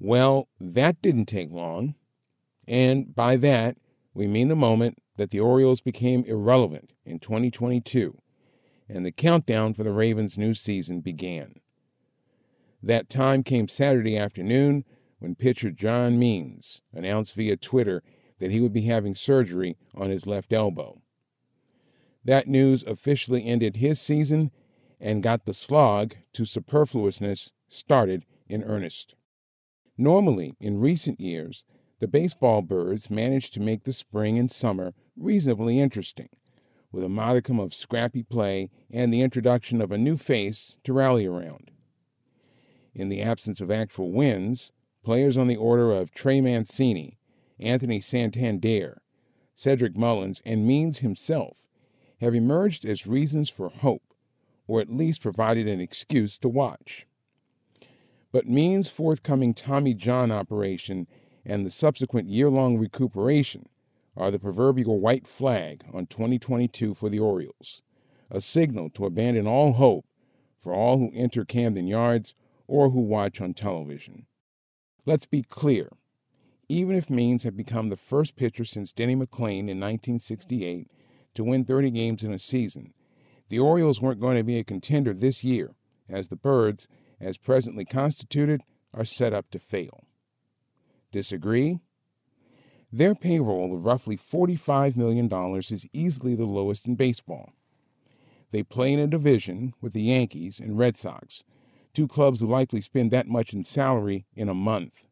Well, that didn't take long. And by that, we mean the moment that the Orioles became irrelevant in 2022 and the countdown for the Ravens' new season began. That time came Saturday afternoon when pitcher John Means announced via Twitter that he would be having surgery on his left elbow. That news officially ended his season and got the slog to superfluousness started in earnest. Normally, in recent years, the baseball birds managed to make the spring and summer reasonably interesting, with a modicum of scrappy play and the introduction of a new face to rally around. In the absence of actual wins, players on the order of Trey Mancini, Anthony Santander, Cedric Mullins, and Means himself have emerged as reasons for hope, or at least provided an excuse to watch. But Means' forthcoming Tommy John operation and the subsequent year long recuperation are the proverbial white flag on 2022 for the Orioles, a signal to abandon all hope for all who enter Camden Yards or who watch on television. Let's be clear. Even if Means had become the first pitcher since Denny McLain in 1968 to win 30 games in a season, the Orioles weren't going to be a contender this year, as the Birds, as presently constituted, are set up to fail. Disagree? Their payroll of roughly $45 million is easily the lowest in baseball. They play in a division with the Yankees and Red Sox, two clubs who likely spend that much in salary in a month.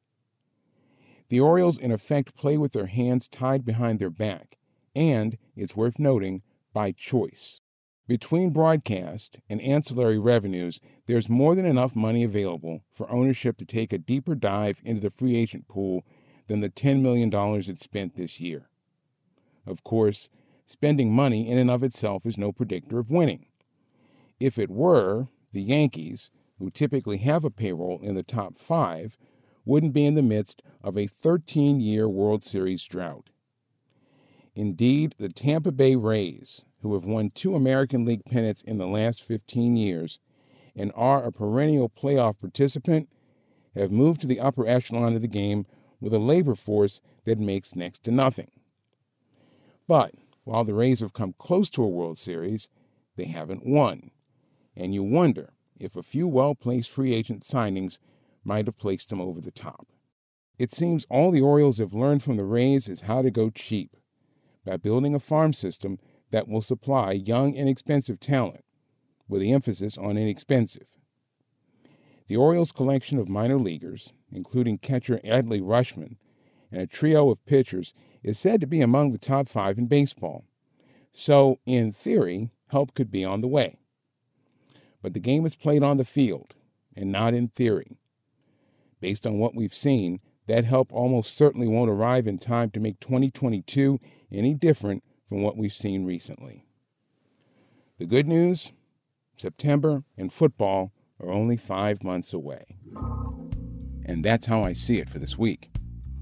The Orioles, in effect, play with their hands tied behind their back, and, it's worth noting, by choice. Between broadcast and ancillary revenues, there's more than enough money available for ownership to take a deeper dive into the free agent pool than the $10 million it spent this year. Of course, spending money in and of itself is no predictor of winning. If it were, the Yankees, who typically have a payroll in the top five, wouldn't be in the midst of a 13 year World Series drought. Indeed, the Tampa Bay Rays, who have won two American League pennants in the last 15 years and are a perennial playoff participant, have moved to the upper echelon of the game with a labor force that makes next to nothing. But while the Rays have come close to a World Series, they haven't won. And you wonder if a few well placed free agent signings might have placed them over the top. It seems all the Orioles have learned from the Rays is how to go cheap by building a farm system that will supply young, inexpensive talent, with the emphasis on inexpensive. The Orioles' collection of minor leaguers, including catcher Adley Rutschman and a trio of pitchers, is said to be among the top five in baseball. So, in theory, help could be on the way. But the game is played on the field and not in theory. Based on what we've seen, that help almost certainly won't arrive in time to make 2022 any different from what we've seen recently. The good news September and football are only five months away. And that's how I see it for this week.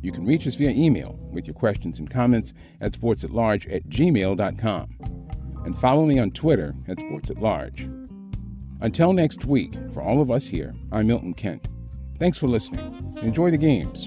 You can reach us via email with your questions and comments at sportsatlarge at gmail.com. And follow me on Twitter at sportsatlarge. Until next week, for all of us here, I'm Milton Kent. Thanks for listening. Enjoy the games.